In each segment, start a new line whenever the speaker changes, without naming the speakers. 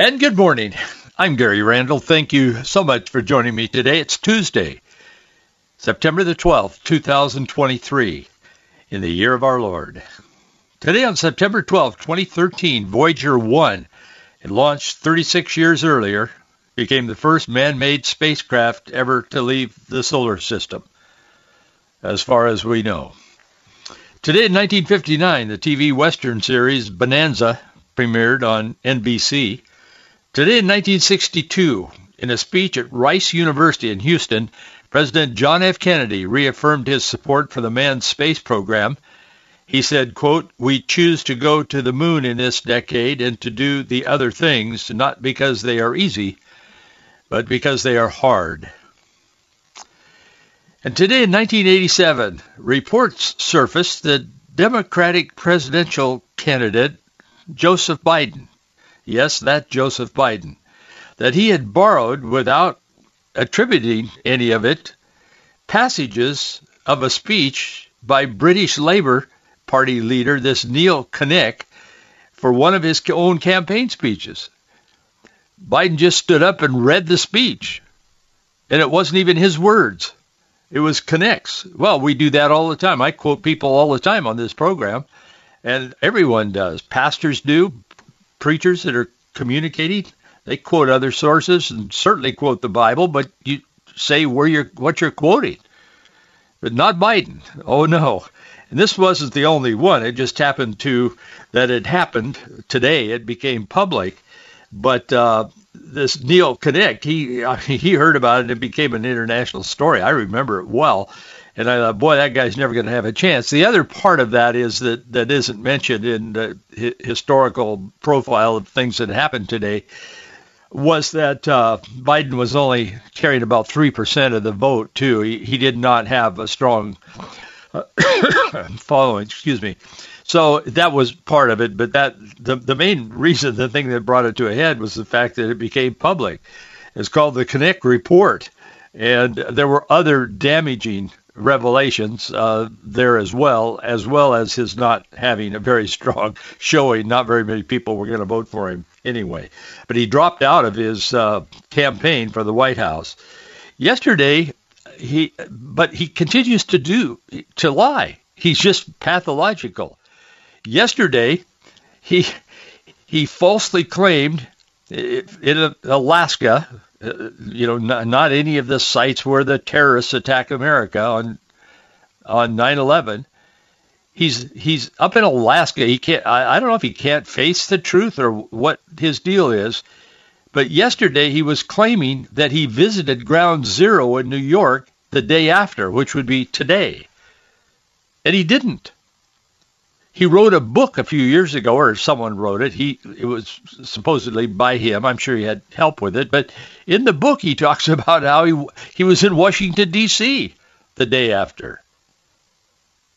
And good morning. I'm Gary Randall. Thank you so much for joining me today. It's Tuesday, September the 12th, 2023, in the year of our Lord. Today on September 12th, 2013, Voyager 1, it launched 36 years earlier, became the first man-made spacecraft ever to leave the solar system, as far as we know. Today in 1959, the TV Western series Bonanza premiered on NBC. Today in 1962, in a speech at Rice University in Houston, President John F. Kennedy reaffirmed his support for the manned space program. He said, quote, we choose to go to the moon in this decade and to do the other things, not because they are easy, but because they are hard. And today in 1987, reports surfaced that Democratic presidential candidate Joseph Biden yes, that Joseph Biden, that he had borrowed without attributing any of it passages of a speech by British Labour Party leader, this Neil Kinnock, for one of his own campaign speeches. Biden just stood up and read the speech, and it wasn't even his words. It was Kinnock's. Well, we do that all the time. I quote people all the time on this program, and everyone does. Pastors do, preachers that are communicating, they quote other sources and certainly quote the Bible, but you say where you're what you're quoting. But not Biden. Oh no. And this wasn't the only one. It just happened to that it happened today. It became public. But uh, this Neil Kinnock, he he heard about it. It became an international story. I remember it well. And I thought, boy, that guy's never going to have a chance. The other part of that is that that isn't mentioned in the historical profile of things that happened today was that uh, Biden was only carrying about three percent of the vote too. He, he did not have a strong uh, following. Excuse me. So that was part of it, but that the the main reason, the thing that brought it to a head, was the fact that it became public. It's called the Kinnock Report, and there were other damaging revelations uh, there as well, as well as his not having a very strong showing. Not very many people were going to vote for him anyway. But he dropped out of his uh, campaign for the White House. Yesterday, he, but he continues to do, to lie. He's just pathological. Yesterday, he, he falsely claimed in Alaska, you know, not, not, any of the sites where the terrorists attack America on on 9/11. He's he's up in Alaska. He can't. I, I don't know if he can't face the truth or what his deal is. But yesterday he was claiming that he visited Ground Zero in New York the day after, which would be today, and he didn't he wrote a book a few years ago, or someone wrote it. He it was supposedly by him. I'm sure he had help with it, but in the book he talks about how he he was in Washington D.C. the day after,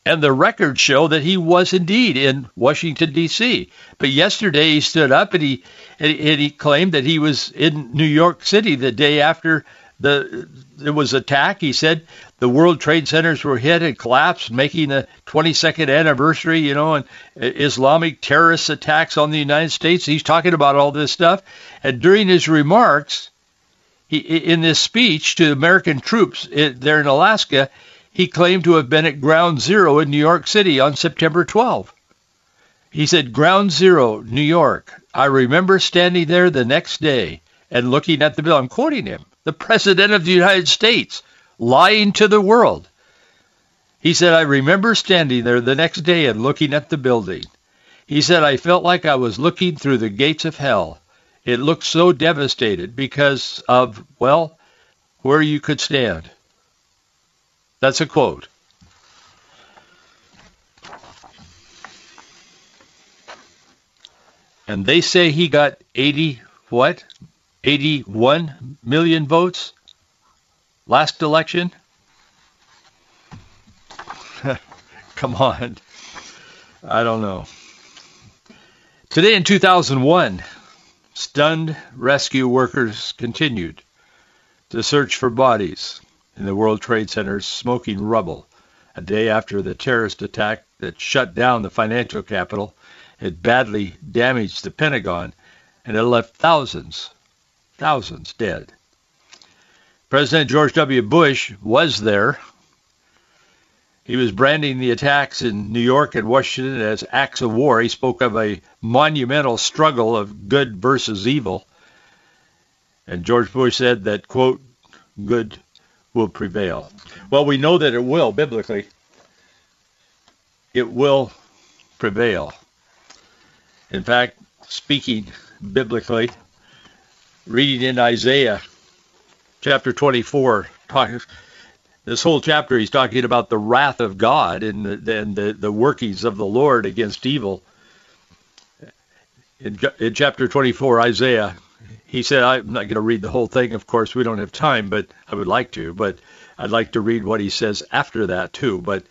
and the records show that he was indeed in Washington D.C. But yesterday he stood up and he and he claimed that he was in New York City the day after the there was attack. He said the World Trade Centers were hit and collapsed, making the 22nd anniversary, you know, and uh, Islamic terrorist attacks on the United States. He's talking about all this stuff, and during his remarks, he, in this speech to American troops uh, there in Alaska, he claimed to have been at Ground Zero in New York City on September 12. He said, Ground Zero, New York. I remember standing there the next day and looking at the bill. I'm quoting him the President of the United States, lying to the world. He said, I remember standing there the next day and looking at the building. He said, I felt like I was looking through the gates of hell. It looked so devastated because of, well, where you could stand. That's a quote. And they say he got 80 what? 81 million votes last election? Come on. I don't know. Today in 2001, stunned rescue workers continued to search for bodies in the World Trade Center's smoking rubble a day after the terrorist attack that shut down the financial capital had badly damaged the Pentagon and had left thousands, thousands dead. President George W. Bush was there he was branding the attacks in New York and Washington as acts of war. He spoke of a monumental struggle of good versus evil. And George Bush said that, quote, good will prevail. Well, we know that it will biblically. It will prevail. In fact, speaking biblically, reading in Isaiah chapter 24, talking this whole chapter he's talking about the wrath of God and the, and the, the workings of the Lord against evil. In, in chapter 24, Isaiah, he said, I'm not going to read the whole thing, of course, we don't have time, but I would like to, but I'd like to read what he says after that too. But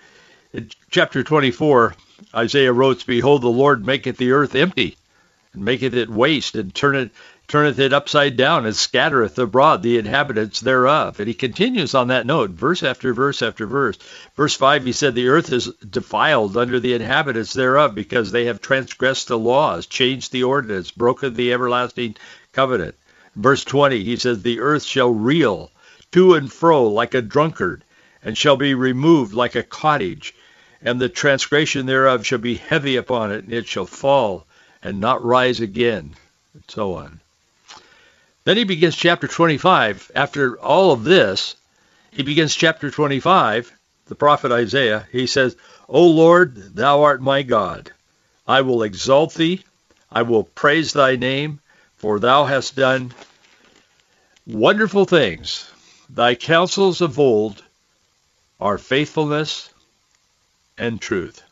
in chapter 24, Isaiah wrote, Behold, the Lord maketh the earth empty, and maketh it waste, and turneth turneth it upside down and scattereth abroad the inhabitants thereof. And he continues on that note, verse after verse after verse. Verse 5, he said, The earth is defiled under the inhabitants thereof because they have transgressed the laws, changed the ordinance, broken the everlasting covenant. Verse 20, he says, The earth shall reel to and fro like a drunkard, and shall be removed like a cottage, and the transgression thereof shall be heavy upon it, and it shall fall and not rise again, and so on. Then he begins chapter 25. After all of this, he begins chapter 25, the prophet Isaiah. He says, O Lord, thou art my God. I will exalt thee. I will praise thy name, for thou hast done wonderful things. Thy counsels of old are faithfulness and truth.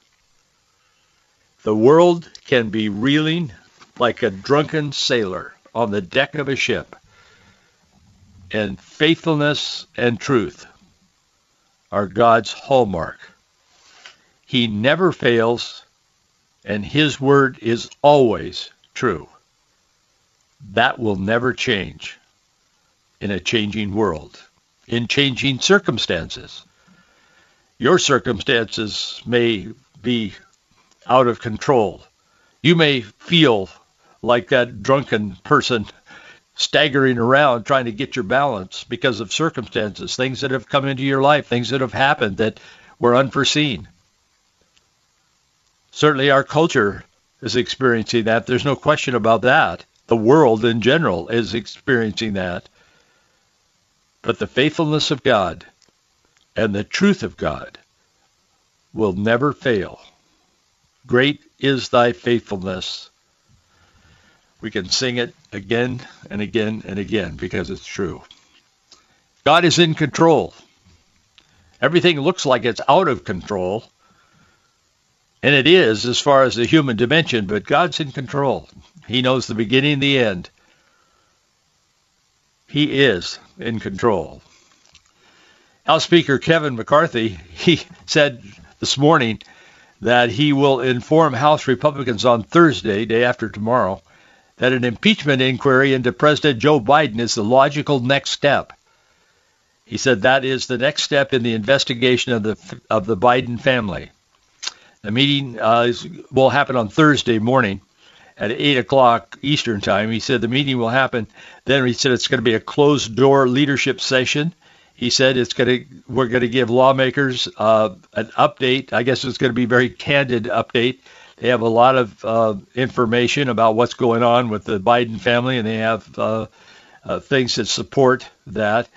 The world can be reeling like a drunken sailor on the deck of a ship. And faithfulness and truth are God's hallmark. He never fails, and his word is always true. That will never change in a changing world, in changing circumstances. Your circumstances may be out of control. You may feel like that drunken person staggering around trying to get your balance because of circumstances, things that have come into your life, things that have happened that were unforeseen. Certainly our culture is experiencing that. There's no question about that. The world in general is experiencing that. But the faithfulness of God and the truth of God will never fail. Great is thy faithfulness we can sing it again and again and again because it's true. God is in control. Everything looks like it's out of control, and it is as far as the human dimension, but God's in control. He knows the beginning the end. He is in control. House Speaker Kevin McCarthy, he said this morning that he will inform House Republicans on Thursday, day after tomorrow, that an impeachment inquiry into President Joe Biden is the logical next step. He said that is the next step in the investigation of the of the Biden family. The meeting uh, is, will happen on Thursday morning at 8 o'clock Eastern Time. He said the meeting will happen. Then he said it's going to be a closed door leadership session. He said it's going to we're going to give lawmakers uh, an update. I guess it's going to be a very candid update they have a lot of uh, information about what's going on with the Biden family, and they have uh, uh, things that support that.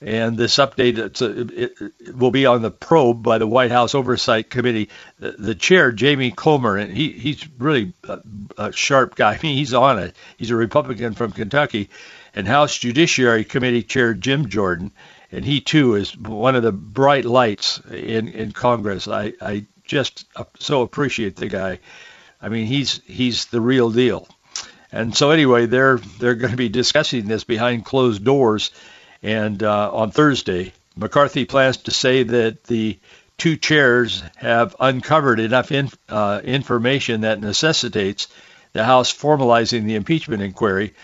And this update a, it, it will be on the probe by the White House Oversight Committee. The, the chair, Jamie Comer, and he, he's really a, a sharp guy. I mean, he's on it. He's a Republican from Kentucky. And House Judiciary Committee Chair Jim Jordan, and he too is one of the bright lights in, in Congress. I, I just so appreciate the guy. I mean, he's he's the real deal. And so anyway, they're they're going to be discussing this behind closed doors, and uh, on Thursday, McCarthy plans to say that the two chairs have uncovered enough in, uh, information that necessitates the House formalizing the impeachment inquiry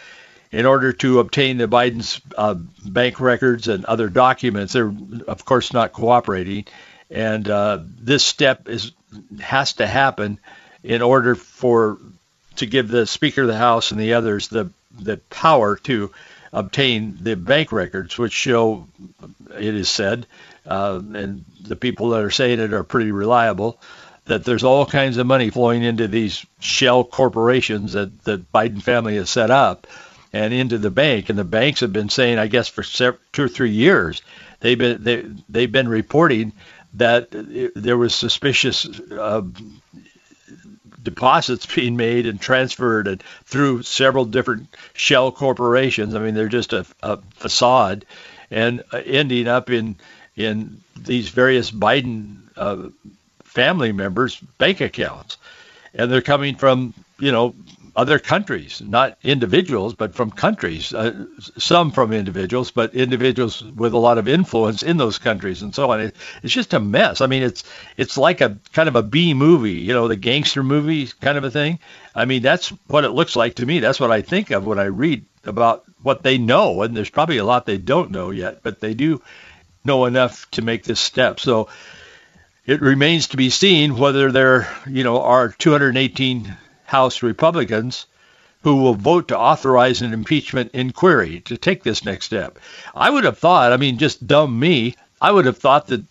in order to obtain the Biden's uh, bank records and other documents. They're, of course, not cooperating, and uh, this step is has to happen in order for to give the Speaker of the House and the others the the power to obtain the bank records, which show, it is said, uh, and the people that are saying it are pretty reliable, that there's all kinds of money flowing into these shell corporations that the Biden family has set up and into the bank. And the banks have been saying, I guess, for two or three years, they've been they, they've been reporting that there was suspicious uh, deposits being made and transferred and through several different shell corporations. I mean, they're just a, a facade, and ending up in in these various Biden uh, family members' bank accounts, and they're coming from you know other countries, not individuals, but from countries. Uh, some from individuals, but individuals with a lot of influence in those countries and so on. It, it's just a mess. I mean, it's it's like a kind of a B movie, you know, the gangster movie kind of a thing. I mean, that's what it looks like to me. That's what I think of when I read about what they know, and there's probably a lot they don't know yet, but they do know enough to make this step. So it remains to be seen whether there, you know, are 218 House Republicans who will vote to authorize an impeachment inquiry to take this next step. I would have thought, I mean, just dumb me, I would have thought that,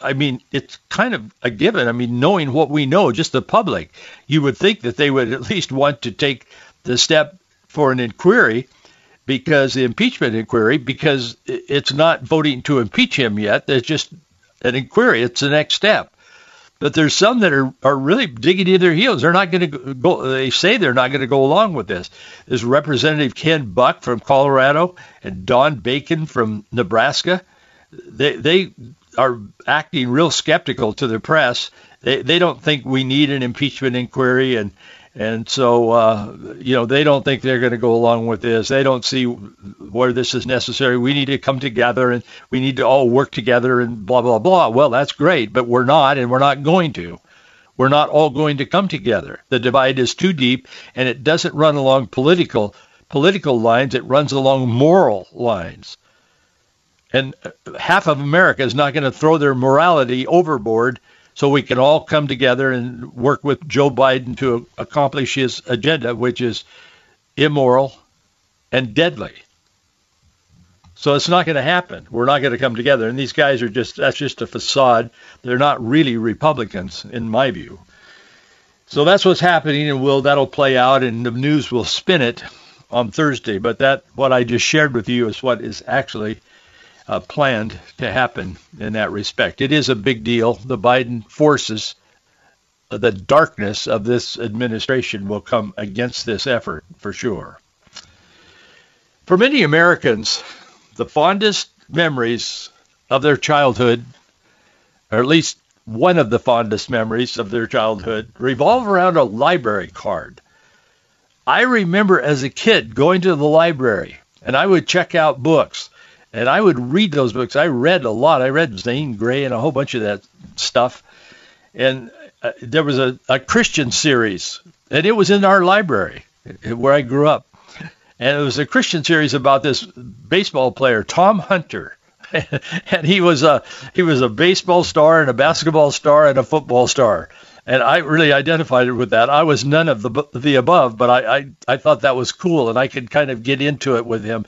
I mean, it's kind of a given. I mean, knowing what we know, just the public, you would think that they would at least want to take the step for an inquiry because the impeachment inquiry, because it's not voting to impeach him yet. There's just an inquiry. It's the next step. But there's some that are, are really digging in their heels. They're not going to go. They say they're not going to go along with this. There's Representative Ken Buck from Colorado and Don Bacon from Nebraska. They they are acting real skeptical to the press. They they don't think we need an impeachment inquiry and and so, uh, you know, they don't think they're going to go along with this. They don't see where this is necessary. We need to come together and we need to all work together and blah, blah, blah. Well, that's great, but we're not and we're not going to. We're not all going to come together. The divide is too deep and it doesn't run along political political lines. It runs along moral lines. And half of America is not going to throw their morality overboard so we can all come together and work with Joe Biden to accomplish his agenda, which is immoral and deadly. So it's not going to happen. We're not going to come together. And these guys are just, that's just a facade. They're not really Republicans, in my view. So that's what's happening, and will that'll play out, and the news will spin it on Thursday. But that, what I just shared with you, is what is actually uh, planned to happen in that respect. It is a big deal. The Biden forces, uh, the darkness of this administration will come against this effort for sure. For many Americans, the fondest memories of their childhood, or at least one of the fondest memories of their childhood, revolve around a library card. I remember as a kid going to the library and I would check out books and I would read those books. I read a lot. I read Zane Grey and a whole bunch of that stuff. And uh, there was a, a Christian series, and it was in our library where I grew up. And it was a Christian series about this baseball player, Tom Hunter. and he was a he was a baseball star and a basketball star and a football star and I really identified with that. I was none of the the above, but I, I I thought that was cool, and I could kind of get into it with him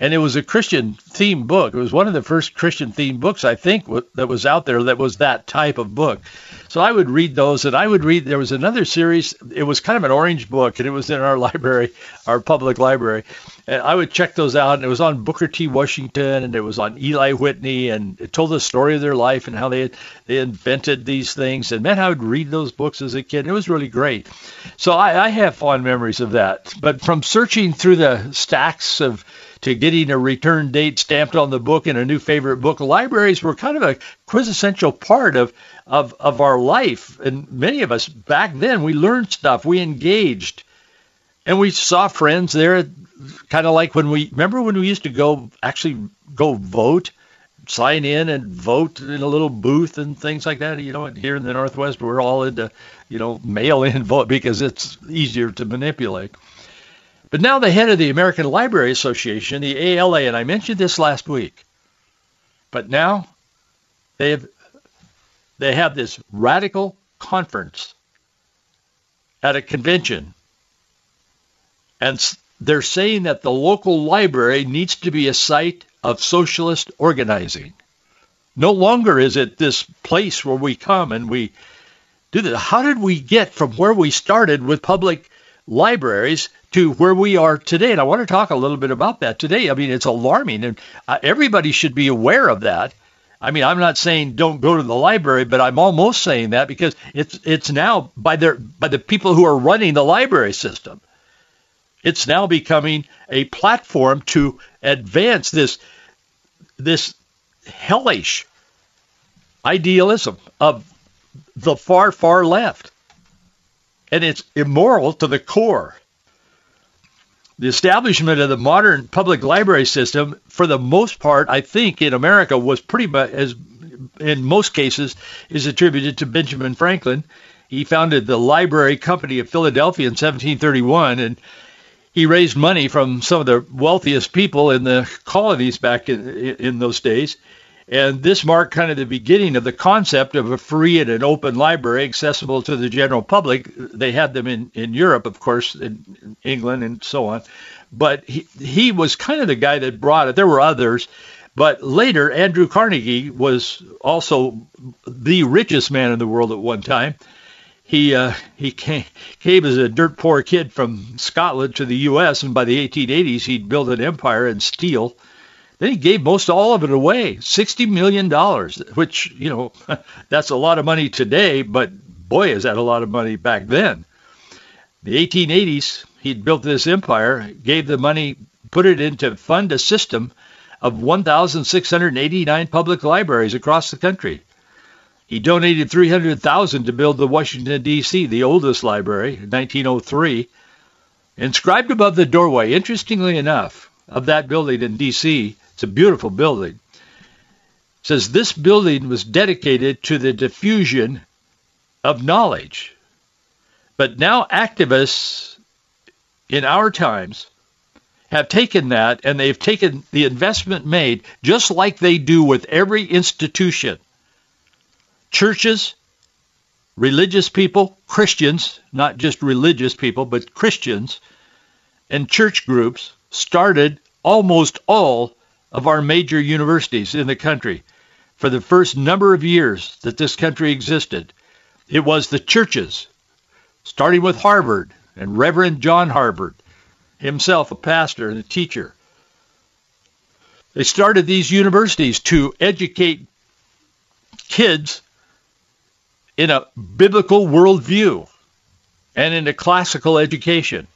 and it was a Christian themed book. It was one of the first Christian themed books I think that was out there that was that type of book. So I would read those, and I would read. There was another series. It was kind of an orange book, and it was in our library, our public library. And I would check those out, and it was on Booker T. Washington, and it was on Eli Whitney, and it told the story of their life and how they had, they invented these things. And man, I would read those books as a kid. It was really great. So I, I have fond memories of that. But from searching through the stacks of to getting a return date stamped on the book and a new favorite book. Libraries were kind of a quintessential part of, of, of our life. And many of us back then, we learned stuff, we engaged. And we saw friends there, kind of like when we remember when we used to go actually go vote, sign in and vote in a little booth and things like that. You know, here in the Northwest, we're all into, you know, mail in vote because it's easier to manipulate. But now the head of the American Library Association, the ALA, and I mentioned this last week, but now they have they have this radical conference at a convention, and they're saying that the local library needs to be a site of socialist organizing. No longer is it this place where we come and we do this. How did we get from where we started with public libraries to where we are today? And I want to talk a little bit about that today. I mean, it's alarming, and uh, everybody should be aware of that. I mean, I'm not saying don't go to the library, but I'm almost saying that because it's it's now by their by the people who are running the library system. It's now becoming a platform to advance this this hellish idealism of the far far left. And it's immoral to the core. The establishment of the modern public library system, for the most part, I think in America was pretty much, as in most cases, is attributed to Benjamin Franklin. He founded the Library Company of Philadelphia in 1731, and he raised money from some of the wealthiest people in the colonies back in, in those days. And this marked kind of the beginning of the concept of a free and an open library accessible to the general public. They had them in, in Europe, of course, in England and so on. But he, he was kind of the guy that brought it. There were others. But later, Andrew Carnegie was also the richest man in the world at one time. He uh, he came, came as a dirt poor kid from Scotland to the U.S. and by the 1880s he'd built an empire in steel then he gave most all of it away, $60 million, which, you know, that's a lot of money today, but boy, is that a lot of money back then. The 1880s, he'd built this empire, gave the money, put it into fund a system of 1,689 public libraries across the country. He donated 300,000 to build the Washington D.C., the oldest library, in 1903. Inscribed above the doorway, interestingly enough, of that building in D.C. It's a beautiful building. It says this building was dedicated to the diffusion of knowledge. But now activists in our times have taken that and they've taken the investment made just like they do with every institution. Churches, religious people, Christians, not just religious people, but Christians, and church groups started almost all of our major universities in the country for the first number of years that this country existed. It was the churches, starting with Harvard and Reverend John Harvard, himself a pastor and a teacher. They started these universities to educate kids in a biblical worldview and in a classical education.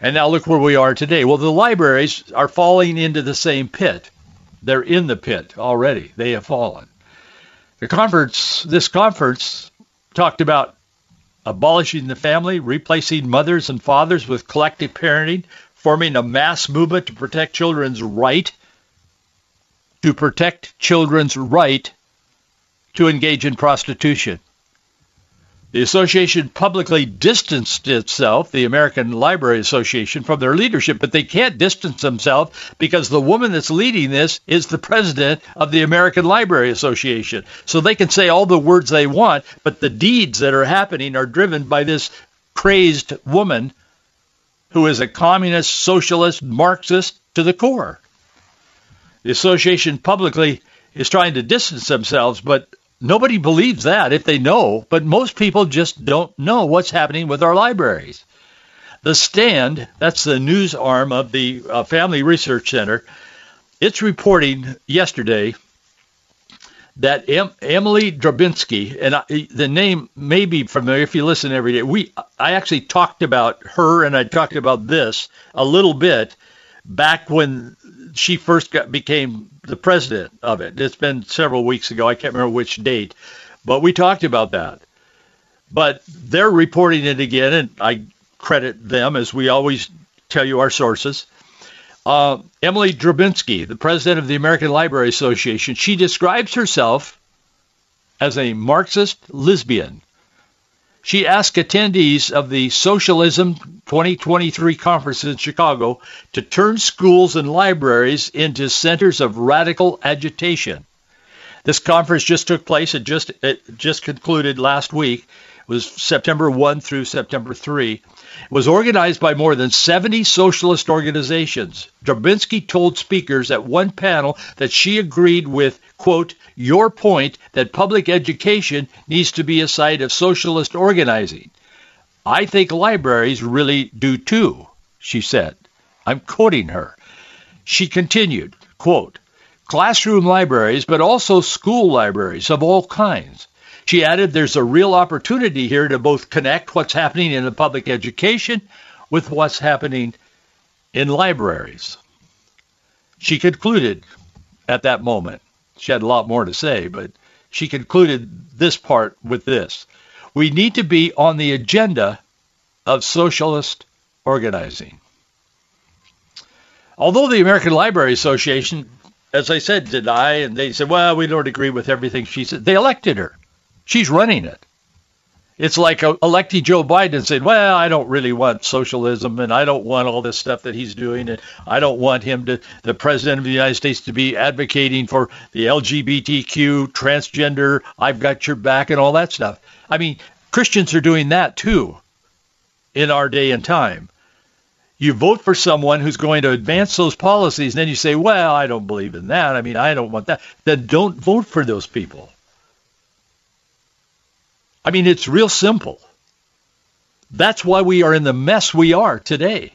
And now look where we are today. Well, the libraries are falling into the same pit. They're in the pit already. They have fallen. The conference, this conference talked about abolishing the family, replacing mothers and fathers with collective parenting, forming a mass movement to protect children's right to protect children's right to engage in prostitution. The association publicly distanced itself, the American Library Association, from their leadership, but they can't distance themselves because the woman that's leading this is the president of the American Library Association. So they can say all the words they want, but the deeds that are happening are driven by this crazed woman who is a communist, socialist, Marxist to the core. The association publicly is trying to distance themselves, but Nobody believes that if they know, but most people just don't know what's happening with our libraries. The Stand, that's the news arm of the uh, Family Research Center, it's reporting yesterday that em- Emily Drabinski, and I, the name may be familiar if you listen every day. We, I actually talked about her and I talked about this a little bit back when she first got, became the president of it. It's been several weeks ago. I can't remember which date, but we talked about that. But they're reporting it again, and I credit them as we always tell you our sources. Uh, Emily Drabinski, the president of the American Library Association, she describes herself as a Marxist lesbian. She asked attendees of the Socialism 2023 conference in Chicago to turn schools and libraries into centers of radical agitation. This conference just took place. It just it just concluded last week. It was September 1 through September 3. It was organized by more than 70 socialist organizations. Drabinski told speakers at one panel that she agreed with, quote, your point that public education needs to be a site of socialist organizing. I think libraries really do too, she said. I'm quoting her. She continued, quote, classroom libraries, but also school libraries of all kinds. She added there's a real opportunity here to both connect what's happening in the public education with what's happening in libraries. She concluded at that moment, she had a lot more to say, but she concluded this part with this. We need to be on the agenda of socialist organizing. Although the American Library Association, as I said, deny, and they said, well, we don't agree with everything she said, they elected her. She's running it. It's like uh, electing Joe Biden saying, well, I don't really want socialism and I don't want all this stuff that he's doing and I don't want him to, the president of the United States to be advocating for the LGBTQ, transgender, I've got your back and all that stuff. I mean, Christians are doing that too in our day and time. You vote for someone who's going to advance those policies, and then you say, well, I don't believe in that. I mean, I don't want that. Then don't vote for those people. I mean, it's real simple. That's why we are in the mess we are today.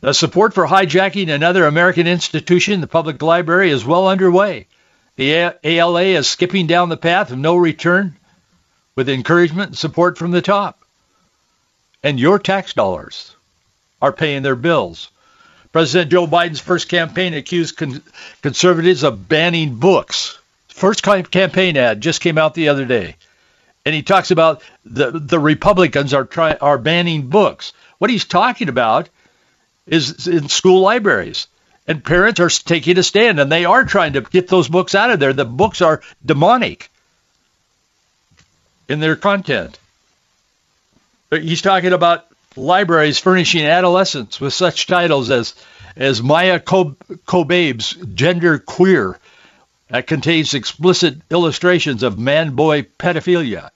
The support for hijacking another American institution, the public library, is well underway. The ALA is skipping down the path of no return with encouragement and support from the top. And your tax dollars are paying their bills. President Joe Biden's first campaign accused con- conservatives of banning books. First campaign ad just came out the other day and he talks about the the Republicans are try, are banning books. What he's talking about is in school libraries, and parents are taking a stand, and they are trying to get those books out of there. The books are demonic in their content. He's talking about libraries furnishing adolescents with such titles as as Maia Kobabe's Gender Queer that contains explicit illustrations of man-boy pedophilia.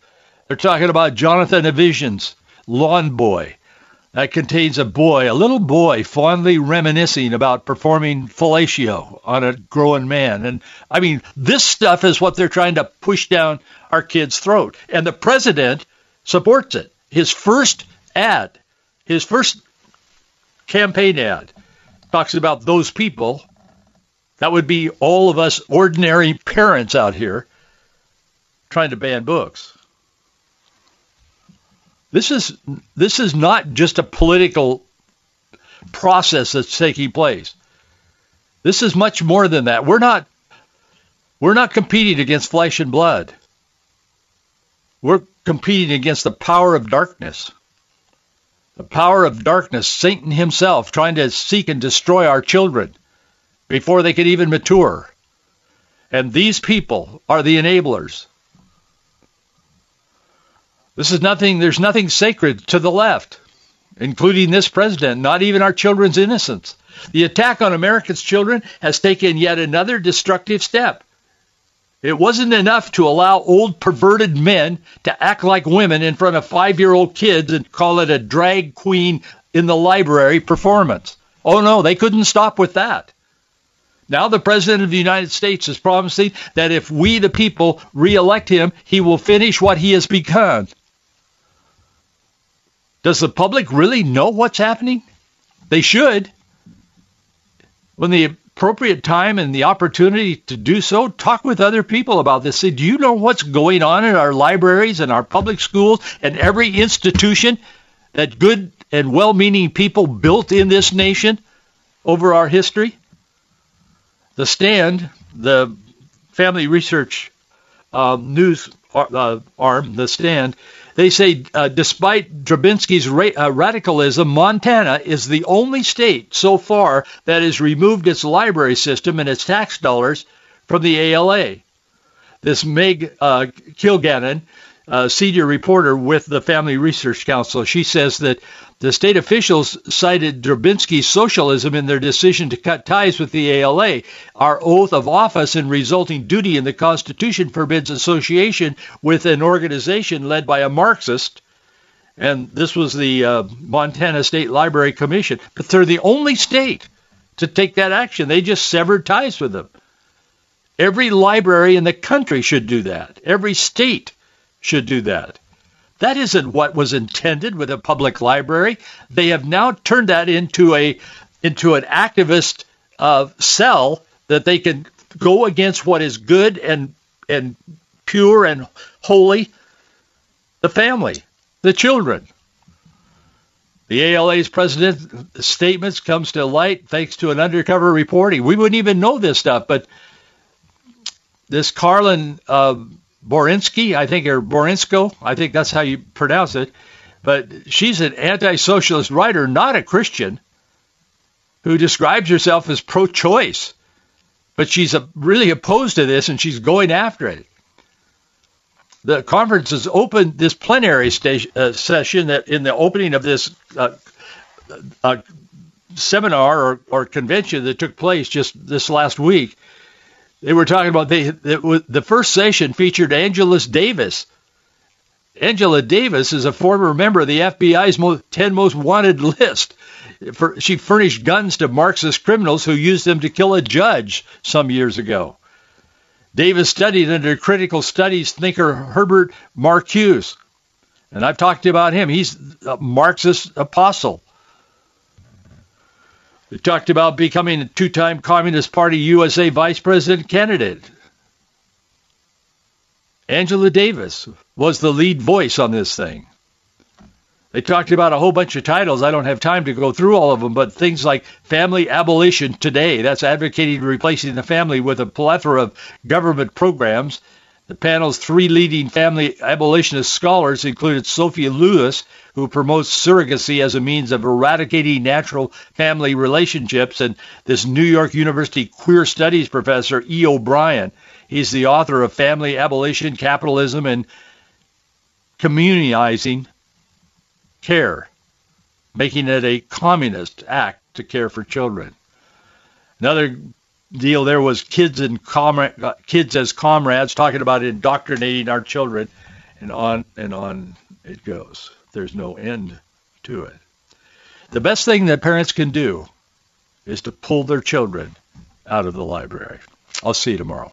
They're talking about Jonathan Evison's Lawn Boy. That contains a boy, a little boy, fondly reminiscing about performing fellatio on a grown man. And I mean, this stuff is what they're trying to push down our kids' throat. And the president supports it. His first ad, his first campaign ad, talks about those people. That would be all of us ordinary parents out here trying to ban books. This is this is not just a political process that's taking place. This is much more than that. We're not we're not competing against flesh and blood. We're competing against the power of darkness. The power of darkness, Satan himself trying to seek and destroy our children before they could even mature. And these people are the enablers. This is nothing, there's nothing sacred to the left, including this president, not even our children's innocence. The attack on America's children has taken yet another destructive step. It wasn't enough to allow old perverted men to act like women in front of five year old kids and call it a drag queen in the library performance. Oh no, they couldn't stop with that. Now the President of the United States is promising that if we, the people, reelect him, he will finish what he has begun. Does the public really know what's happening? They should. When the appropriate time and the opportunity to do so, talk with other people about this. Say, do you know what's going on in our libraries and our public schools and every institution that good and well-meaning people built in this nation over our history? The Stand, the family research uh, news uh, arm, The Stand, They say, uh, despite Drabinski's ra- uh, radicalism, Montana is the only state so far that has removed its library system and its tax dollars from the ALA. This Meg uh, Kilgannon, uh, senior reporter with the Family Research Council, she says that the state officials cited Drabinski's socialism in their decision to cut ties with the ALA. Our oath of office and resulting duty in the Constitution forbids association with an organization led by a Marxist. And this was the uh, Montana State Library Commission. But they're the only state to take that action. They just severed ties with them. Every library in the country should do that. Every state should do that. That isn't what was intended with a public library. They have now turned that into a into an activist uh, cell that they can go against what is good and and pure and holy, the family, the children. The ALA's president's statements comes to light thanks to an undercover reporting. We wouldn't even know this stuff, but this Karlyn uh, Borinsky, I think, or Borinsko, I think that's how you pronounce it. But she's an anti-socialist writer, not a Christian, who describes herself as pro-choice. But she's a, really opposed to this, and she's going after it. The conference has opened this plenary station, uh, session that in the opening of this uh, uh, seminar or, or convention that took place just this last week they were talking about they, the, the first session featured Angela Davis. Angela Davis is a former member of the FBI's most, 10 most wanted list. For, she furnished guns to Marxist criminals who used them to kill a judge some years ago. Davis studied under critical studies thinker Herbert Marcuse. And I've talked about him. He's a Marxist apostle. They talked about becoming a two-time Communist Party USA vice president candidate. Angela Davis was the lead voice on this thing. They talked about a whole bunch of titles. I don't have time to go through all of them, but things like family abolition today, that's advocating replacing the family with a plethora of government programs. The panel's three leading family abolitionist scholars included Sophia Lewis, who promotes surrogacy as a means of eradicating natural family relationships, and this New York University queer studies professor, E. O'Brien. He's the author of Family Abolition, Capitalism, and Communizing Care, making it a communist act to care for children. Another deal there was kids and uh, kids as comrades, talking about indoctrinating our children, and on and on it goes. There's no end to it. The best thing that parents can do is to pull their children out of the library. I'll see you tomorrow.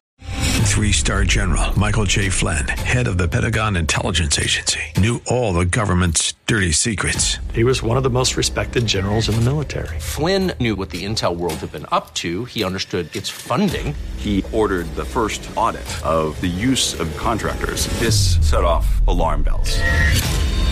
Three star general Michael J. Flynn, head of the Pentagon Intelligence Agency, knew all the government's dirty secrets.
He was one of the most respected generals in the military.
Flynn knew what the intel world had been up to, he understood its funding.
He ordered the first audit of the use of contractors. This set off alarm bells.